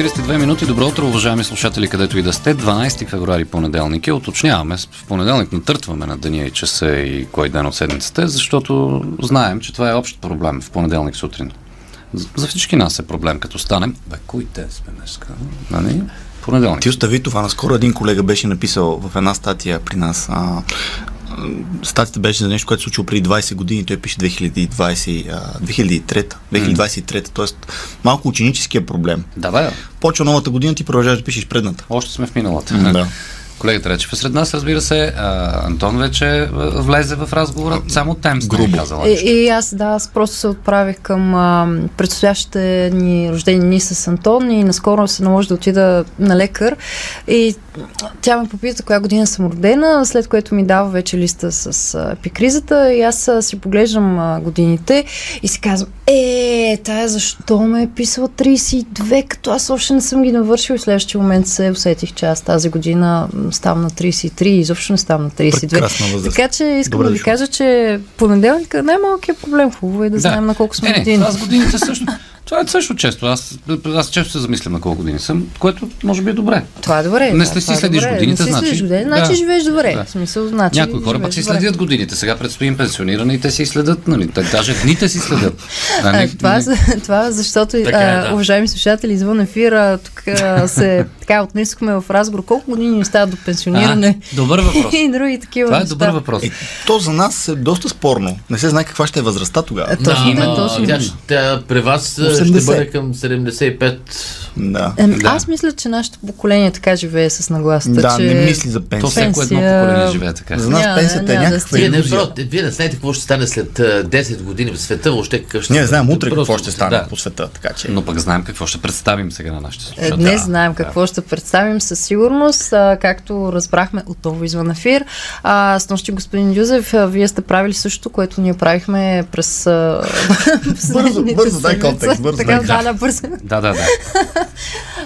8.42 минути. Добро утро, уважаеми слушатели, където и да сте. 12 февруари понеделник е. Уточняваме. В понеделник натъртваме на деня и часа и кой ден от седмицата, защото знаем, че това е общ проблем в понеделник сутрин. За всички нас е проблем, като станем. Бе, кой те сме днес? Нали? Понеделник. Ти остави това. Наскоро един колега беше написал в една статия при нас. А, статията беше за нещо, което се случило преди 20 години. Той пише 2020, а, 2003, 2023, т.е. малко ученическия проблем. Да, бе. Почва новата година, ти продължаваш да пишеш предната. Още сме в миналата. Да. Колегата Речев е сред нас, разбира се. А, Антон вече влезе в разговора. Само Темс Грубо. казала И, и аз, да, аз просто се отправих към а, предстоящите ни рождени дни с Антон и наскоро се наложи да отида на лекар и тя ме попита коя година съм родена, след което ми дава вече листа с а, епикризата и аз а, си поглеждам а, годините и си казвам, е, тая защо ме е писала 32, като аз още не съм ги навършил и в следващия момент се усетих, че аз тази година м, ставам на 33 и изобщо не ставам на 32. Прекрасна възраст. Така че искам Добре да ви кажа, че понеделника е най-малкият проблем. Хубаво е да, Да. знаем на колко сме не, не, години. с годините също. Това е също често. Аз, аз често се замислям на колко години съм, което може би е добре. Това е добре. Не да, си е следиш добре. годините, не си значи- следиш годините, да. значи живееш добре. Да. В смисъл, значи Някои хора пък си добре. следят годините. Сега предстои им пенсиониране и те си следят, нали? Те, даже дните си следят. А, не- това, не- за- това защото, Така е, а, да. уважаеми слушатели, извън ефира, тук а, се така отнесохме в разговор колко години ни остават до пенсиониране А, добър въпрос. и други такива Това е неща. добър въпрос. Е, то за нас е доста спорно. Не се знае каква ще е възрастта тогава. Е, Точно, Да, да, но точно. Тя, ще- тя при вас а, 80. ще бъде към 75. Да. Ем, Да. Аз мисля, че нашето поколение така живее с нагласата, Да, че... не мисли за То пенсия. всяко едно поколение живее така. За нас Няма, пенсията е няма да някаква стига. Вие не, вие знаете какво ще стане след а, 10 години в света, въобще какъв ще Ние не знаем утре Просто- какво ще стане Да. по света, така че... Но пък знаем какво ще представим сега на нашите Е, слушатели. Днес знаем какво ще представим със сигурност, а, както разбрахме отново извън ефир. А, с нощи, господин а, вие сте правили също, което ние правихме през последните бързо дай контекст, бързо Така, да, да, бързо. Да, да, да.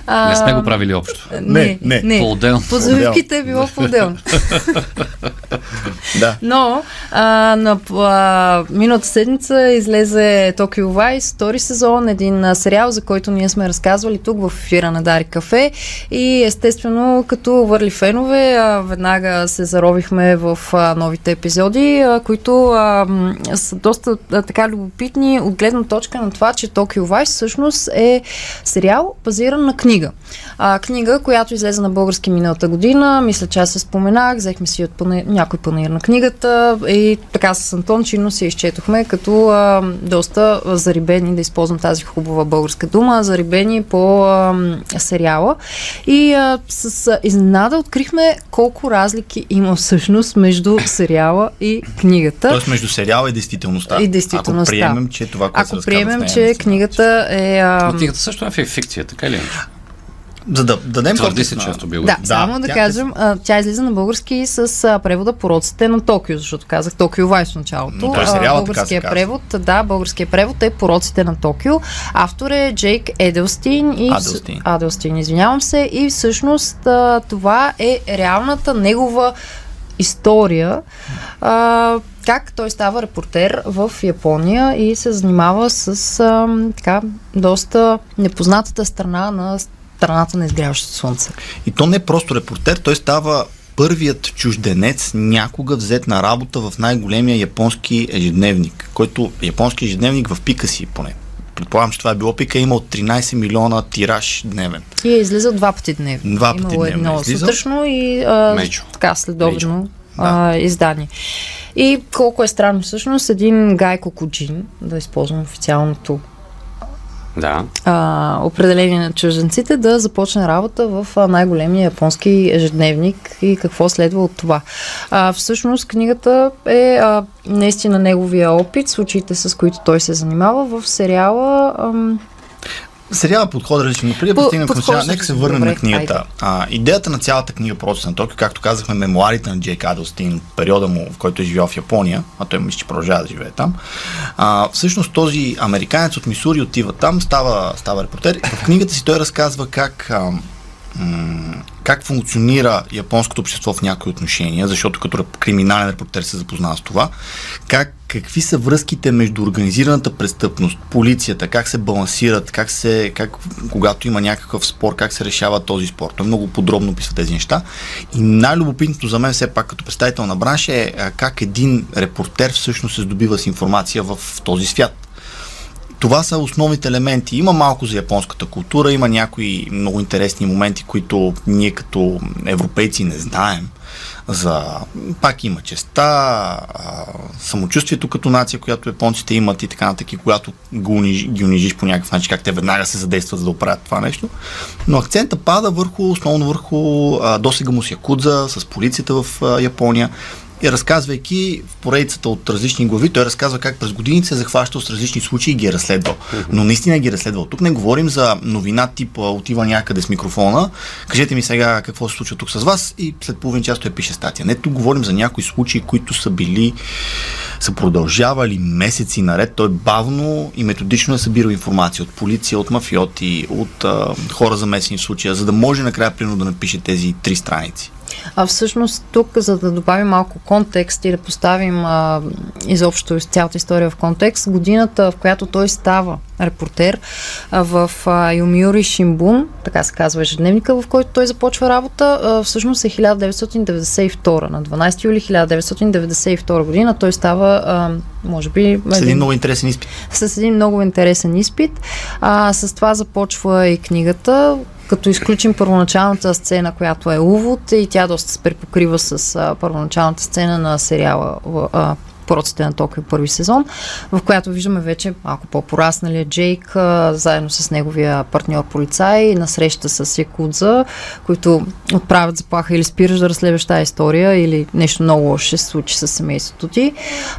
А, Не сме го правили общо. Не, не. не. По-отделно. По завивките е било по-отделно. Да. Но а, на а, миналата седмица излезе Tokyo Vice, втори сезон, един а, сериал, за който ние сме разказвали тук в ефира на Дари Кафе. И естествено, като върли фенове, а, веднага се заровихме в а, новите епизоди, а, които а, са доста а, така любопитни от гледна точка на това, че Tokyo Vice всъщност е сериал базиран на книга. А, книга, която излезе на български миналата година. Мисля, че аз се споменах, взехме си от пане, някой панир на книгата и така с Антон чинно се изчетохме като а, доста зарибени, да използвам тази хубава българска дума, зарибени по а, сериала. И а, с а, изненада открихме колко разлики има всъщност между сериала и книгата. Тоест между сериала и действителността. И действителността. Ако приемем, че това, което се Ако приемем, нея, че книгата е... А, Но книгата също е фи- фикция, така ли? За да дадем Твърди се често било. Да, Да, само да тя кажем, а, тя излиза на български с а, превода Пороците на Токио, защото казах Токио Вайс в началото. Но той А, сериала така българския казва. превод, да, българския превод е Пороците на Токио. Автор е Джейк Еделстин и Аделстин. Аделстин, извинявам се. И всъщност а, това е реалната негова история. А, как той става репортер в Япония и се занимава с а, така доста непознатата страна на страната на изгряващото слънце. И то не е просто репортер, той става първият чужденец някога взет на работа в най-големия японски ежедневник, който японски ежедневник в пика си поне. Предполагам, че това е било пика, е имал 13 милиона тираж дневен. И е излизал два пъти дневно. Два пъти Имало дневно едно е излизал. сутрешно и а, Мейчо. така следобедно Мейчо. а, издание. И колко е странно всъщност един Гайко Коджин, да използвам официалното Да. а, определение на чужденците, да започне работа в най-големия японски ежедневник и какво следва от това. А, всъщност книгата е а, наистина неговия опит, случаите с които той се занимава в сериала. Ам, Сериала подхода различно, но преди да По- постигнем към сега, нека се върнем Добре, на книгата. айде. А, идеята на цялата книга Процес на Токио, както казахме, мемуарите на Джейк Адлстин, периода му, в който е живял в Япония, а той мисля, че продължава да живее там. А, всъщност този американец от Мисури отива там, става, става репортер. В книгата си той разказва как а, м, как функционира японското общество в някои отношения, защото като криминален репортер се запознава с това, как, какви са връзките между организираната престъпност, полицията, как се балансират, как се, как, когато има някакъв спор, как се решава този спор. Той много подробно описва тези неща. И най-любопитното за мен все пак като представител на бранша е как един репортер всъщност се здобива с информация в този свят това са основните елементи. Има малко за японската култура, има някои много интересни моменти, които ние като европейци не знаем. За... Пак има честа, самочувствието като нация, която японците имат и така нататък, когато го унижи, ги унижиш по някакъв начин, как те веднага се задействат за да оправят това нещо. Но акцента пада върху, основно върху а, досега му с Якудза, с полицията в а, Япония. И разказвайки в поредицата от различни глави, той разказва как през годините се е захващал с различни случаи и ги е разследвал. Но наистина ги е разследвал. Тук не говорим за новина тип а, отива някъде с микрофона, кажете ми сега какво се случва тук с вас и след половин час той пише статия. Не, тук говорим за някои случаи, които са били са продължавали месеци наред. Той бавно и методично е събирал информация от полиция, от мафиоти, от а, хора замесени в случая, за да може накрая примерно да напише тези три страници. А всъщност тук, за да добавим малко контекст и да поставим а, изобщо цялата история в контекст, годината, в която той става репортер а, в а, Юмиури Шимбун, така се казва ежедневника, в който той започва работа, а, всъщност е 1992. На 12 юли 1992 година той става, а, може би, С един много интересен изпит. с един много интересен изпит. А, с това започва и книгата, като изключим първоначалната сцена, която е увод и тя доста се препокрива с а, първоначалната сцена на сериала Пороците на Токио първи сезон, в която виждаме вече малко по-порасналия Джейк, а, заедно с неговия партньор полицай, на среща с Якудза, които отправят заплаха или спираш да разследваш тази история, или нещо много лошо ще се случи с семейството ти.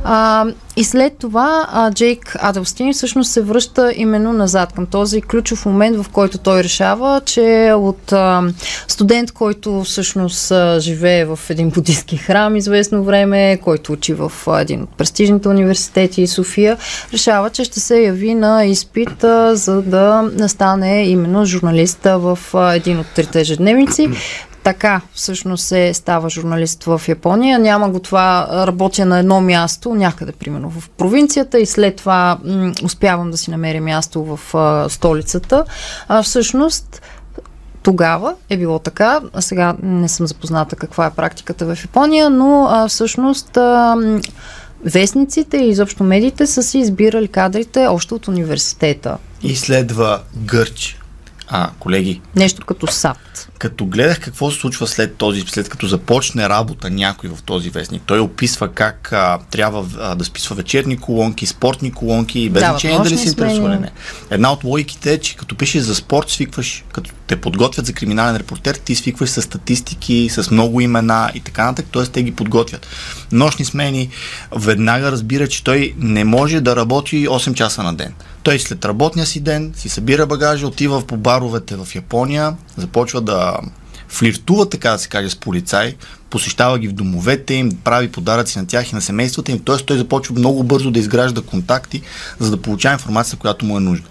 А, и след това а, Джейк Аделстин всъщност се връща именно назад към този ключов момент, в който той решава, че от а, студент, който всъщност а, живее в един буддийски храм известно време, който учи в а, един от престижните университети София, решава, че ще се яви на изпит, а, за да стане именно журналиста в а, един от трите ежедневници. Така всъщност се става журналист в Япония. Няма го това, работя на едно място, някъде примерно в провинцията и след това м- успявам да си намеря място в а, столицата. А, всъщност тогава е било така, сега не съм запозната каква е практиката в Япония, но а, всъщност а, вестниците и изобщо медиите са си избирали кадрите още от университета. И следва Гърч. А, колеги, Нещо като САП. като гледах какво се случва след този, след като започне работа някой в този вестник, той описва как а, трябва а, да списва вечерни колонки, спортни колонки, без Дават значение дали се интересува или не. Една от логиките е, че като пишеш за спорт, свикваш, като те подготвят за криминален репортер, ти свикваш с статистики, с много имена и така нататък, т.е. те ги подготвят. Нощни смени, веднага разбира, че той не може да работи 8 часа на ден. Той след работния си ден си събира багажа, отива по баровете в Япония, започва да флиртува, така да се каже, с полицай, посещава ги в домовете им, прави подаръци на тях и на семействата им, т.е. той започва много бързо да изгражда контакти, за да получава информация, която му е нужна.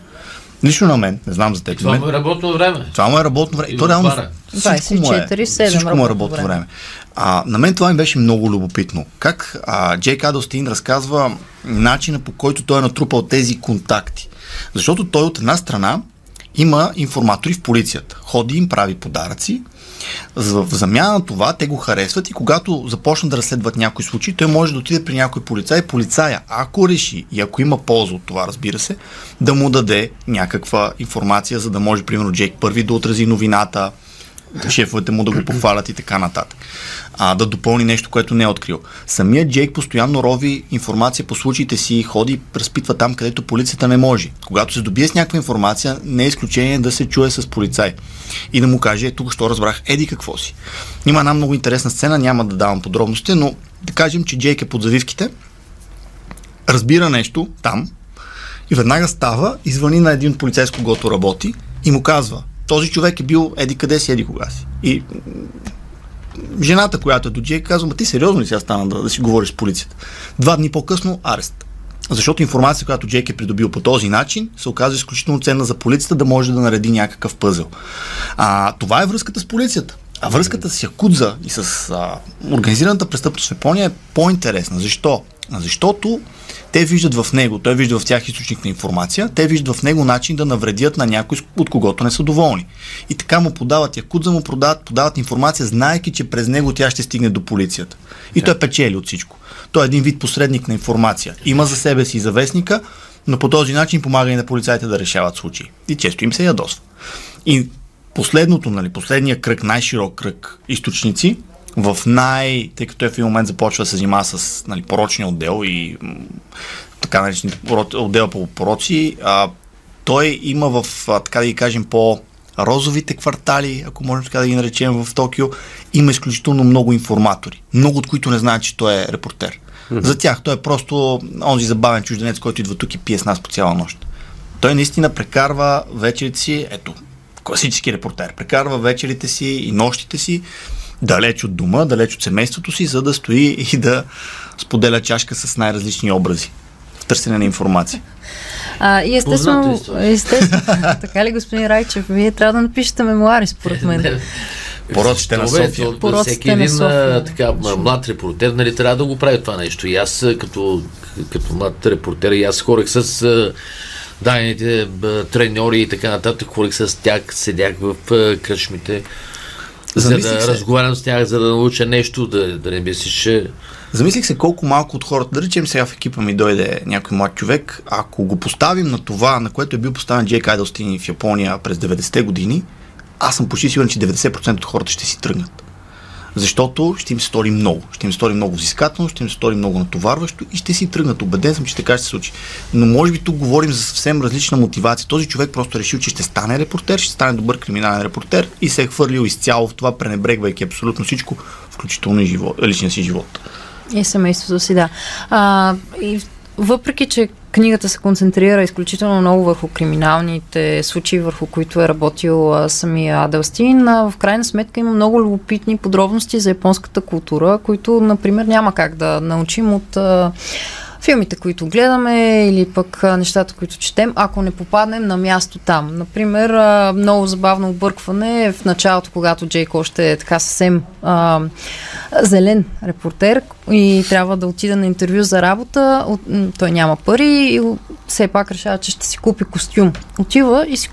Лично на мен, не знам за теб. Това му е работно време. това му е работно време. И То реално отваря. всичко му е, 24/7 всичко му е работно работно време. време. А, на мен това ми беше много любопитно. Как а, Джейк Адлстин разказва начина по който той е натрупал тези контакти. Защото той от една страна има информатори в полицията. Ходи им, прави подаръци. В замяна на това те го харесват и когато започнат да разследват някой случай, той може да отиде при някой полицай. Полицая, ако реши и ако има полза от това, разбира се, да му даде някаква информация, за да може, примерно, Джейк първи да отрази новината, шефовете му да го похвалят и така нататък. А, да допълни нещо, което не е открил. Самият Джейк постоянно рови информация по случаите си, ходи разпитва там, където полицията не може. Когато се добие с някаква информация, не е изключение да се чуе с полицай и да му каже, «Е, тук що разбрах, еди какво си. Има една много интересна сцена, няма да давам подробности, но да кажем, че Джейк е под завивките, разбира нещо там И веднага става, извъни на един полицай, с когото работи и му казва, този човек е бил еди къде си, еди кога си. И жената, която е до Джейк, казва, ма ти сериозно ли сега стана да, да си говориш с полицията? Два дни по-късно арест. Защото информация, която Джейк е придобил по този начин, се оказва изключително ценна за полицията да може да нареди някакъв пъзел. А, това е връзката с полицията. А връзката с Якудза и с а, организираната престъпност в Япония е по-интересна. Защо? Защото те виждат в него, той вижда в тях източник на информация, те виждат в него начин да навредят на някой, от когото не са доволни. И така му подават Якудза, му продават, подават информация, знаеки, че през него тя ще стигне до полицията. И той печели от всичко. Той е един вид посредник на информация. Има за себе си завестника, но по този начин помага и на полицайите да решават случаи. И често им се ядосва. И последното, нали, последния кръг, най-широк кръг източници, в най... тъй като той в един момент започва да се занимава с нали, порочния отдел и така наречен отдел по пороци, а, той има в, а, така да ги кажем, по розовите квартали, ако можем така да ги наречем в Токио, има изключително много информатори. Много от които не знаят, че той е репортер. За тях той е просто онзи забавен чужденец, който идва тук и пие с нас по цяла нощ. Той наистина прекарва вечерите си, ето, класически репортер, прекарва вечерите си и нощите си далеч от дома, далеч от семейството си, за да стои и да споделя чашка с най-различни образи в търсене на информация. А, и естествено, естествено, така ли, господин Райчев, вие трябва да напишете мемуари, според мен. Пороците на София. то- Пороците Всеки на един София. а, така, млад репортер нали, трябва да го прави това нещо. И аз като, като млад репортер, и аз хорих с дайните треньори и така нататък, хорих с тях, седях в кръчмите, за да се. разговарям с тях, за да науча нещо, да, да не мислиш, че Замислих се колко малко от хората, да речем сега в екипа ми дойде някой млад човек, ако го поставим на това, на което е бил поставен Джейк Айдълстин в Япония през 90-те години, аз съм почти сигурен, че 90% от хората ще си тръгнат. Защото ще им се стори много. Ще им се стори много взискателно, ще им се стори много натоварващо и ще си тръгнат. Обеден съм, че така ще се случи. Но може би тук говорим за съвсем различна мотивация. Този човек просто е решил, че ще стане репортер, ще стане добър криминален репортер и се е хвърлил изцяло в това, пренебрегвайки абсолютно всичко, включително и живот, личния си живот. И семейството си, да. А, и въпреки, че книгата се концентрира изключително много върху криминалните случаи, върху които е работил а, самия Аделстин, а, в крайна сметка има много любопитни подробности за японската култура, които, например, няма как да научим от а, филмите, които гледаме или пък нещата, които четем, ако не попаднем на място там. Например, много забавно объркване е в началото, когато Джейк още е така съвсем а, зелен репортер и трябва да отида на интервю за работа. Той няма пари и все пак решава, че ще си купи костюм. Отива и си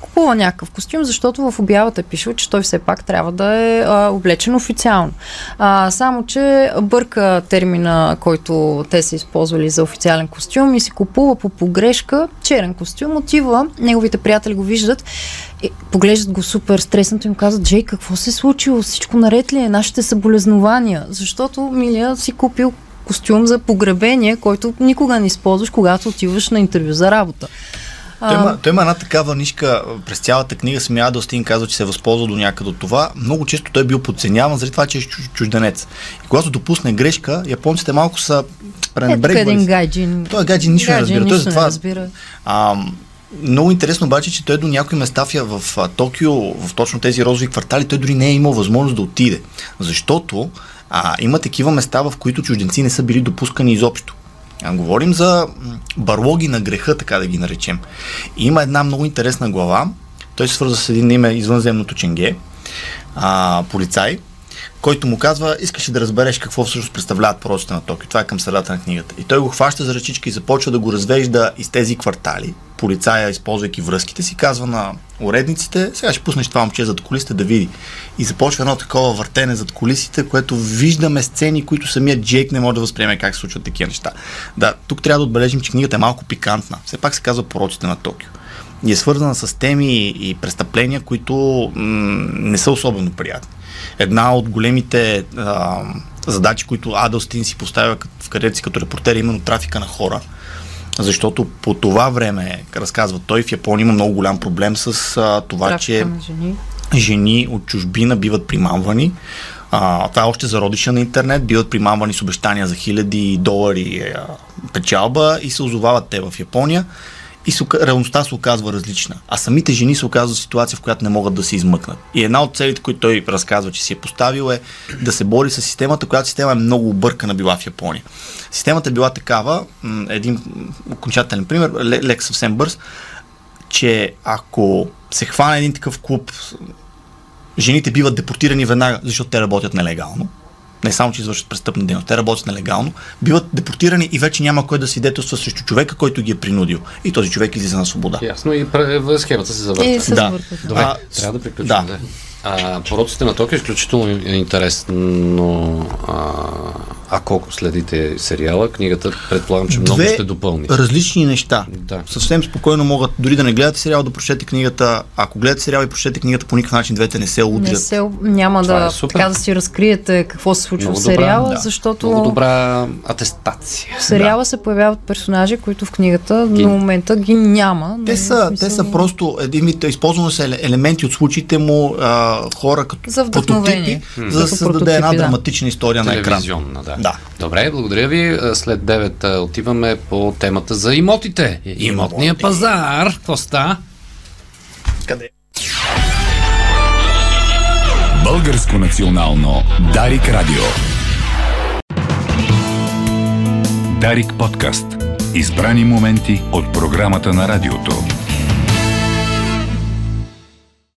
купува някакъв костюм, защото в обявата е пишел, че той все пак трябва да е а, облечен официално. А, само, че бърка термина, който те са използвали за официален костюм и си купува по погрешка черен костюм, отива, неговите приятели го виждат и поглеждат го супер стреснато и му казват, Джей, какво се е случило? Всичко наред ли е? Нашите съболезнования. Защото Милия си купил костюм за погребение, който никога не използваш, когато отиваш на интервю за работа. Той има, той има една такава нишка през цялата книга. Самия Адълстин казва, че се е възползва до някъде от това. Много често той е бил подценяван заради това, че е чуж- чужденец. И когато допусне грешка, японците малко са тук е пренебрегвали. един гайджин. Той е гаджин, нищо не разбира. Той нищо не затова разбира. А, много интересно обаче, че той до някои места в, Токио, в точно тези розови квартали, той дори не е имал възможност да отиде. Защото а, има такива места, в които чужденци не са били допускани изобщо. А, говорим за барлоги на греха, така да ги наречем. И има една много интересна глава. Той се свърза с един име извънземното ченге, а, полицай, който му казва, искаш ли да разбереш какво всъщност представляват пророците на Токио. Това е към средата на книгата. И той го хваща за ръчичка и започва да го развежда из тези квартали. Полицая, използвайки връзките си, казва на уредниците, сега ще пуснеш това момче зад колисите да види. И започва едно такова въртене зад колисите, което виждаме сцени, които самият Джейк не може да възприеме как се случват такива неща. Да, тук трябва да отбележим, че книгата е малко пикантна. Все пак се казва Пророците на Токио. И е свързана с теми и престъпления, които м- не са особено приятни. Една от големите а, задачи, които Адълстин си поставя в кариерата си като репортер е именно трафика на хора. Защото по това време, разказва той, в Япония има много голям проблем с а, това, Трафика че жени. жени от чужбина биват примамвани. А, това е още зародиша на интернет, биват примамвани с обещания за хиляди долари а, печалба и се озовават те в Япония и се, реалността се оказва различна. А самите жени се оказват в ситуация, в която не могат да се измъкнат. И една от целите, които той разказва, че си е поставил е да се бори с системата, която система е много объркана била в Япония. Системата е била такава, един окончателен пример, лек съвсем бърз, че ако се хване един такъв клуб, жените биват депортирани веднага, защото те работят нелегално не само, че извършват престъпна дейност, те работят нелегално, биват депортирани и вече няма кой да свидетелства срещу човека, който ги е принудил. И този човек излиза на свобода. Ясно, и схемата се завърта. Да. Добре, а, трябва да приключим. Да. да. А, пороците на Токио е изключително интересно. А, ако следите сериала, книгата предполагам, че много Две ще допълни. различни неща. Да. Съвсем спокойно могат, дори да не гледате сериал, да прочете книгата. Ако гледате сериал и прочете книгата, по никакъв начин двете не се удрят. Не се, няма Това да, е супер. така да си разкриете какво се случва Много в добра, сериала, да. защото Много добра атестация. в сериала се появяват персонажи, които в книгата на момента ги няма. Те са, те са просто един вид, използвано са еле- елементи от случаите му, а, хора като За вдъхновение. прототипи, за да се създаде една да. драматична история на екран. Телевизионна, да. Да. Добре, благодаря ви. След 9 а, отиваме по темата за имотите. Имотния пазар. Какво ста? Къде? Българско национално Дарик Радио. Дарик подкаст. Избрани моменти от програмата на радиото.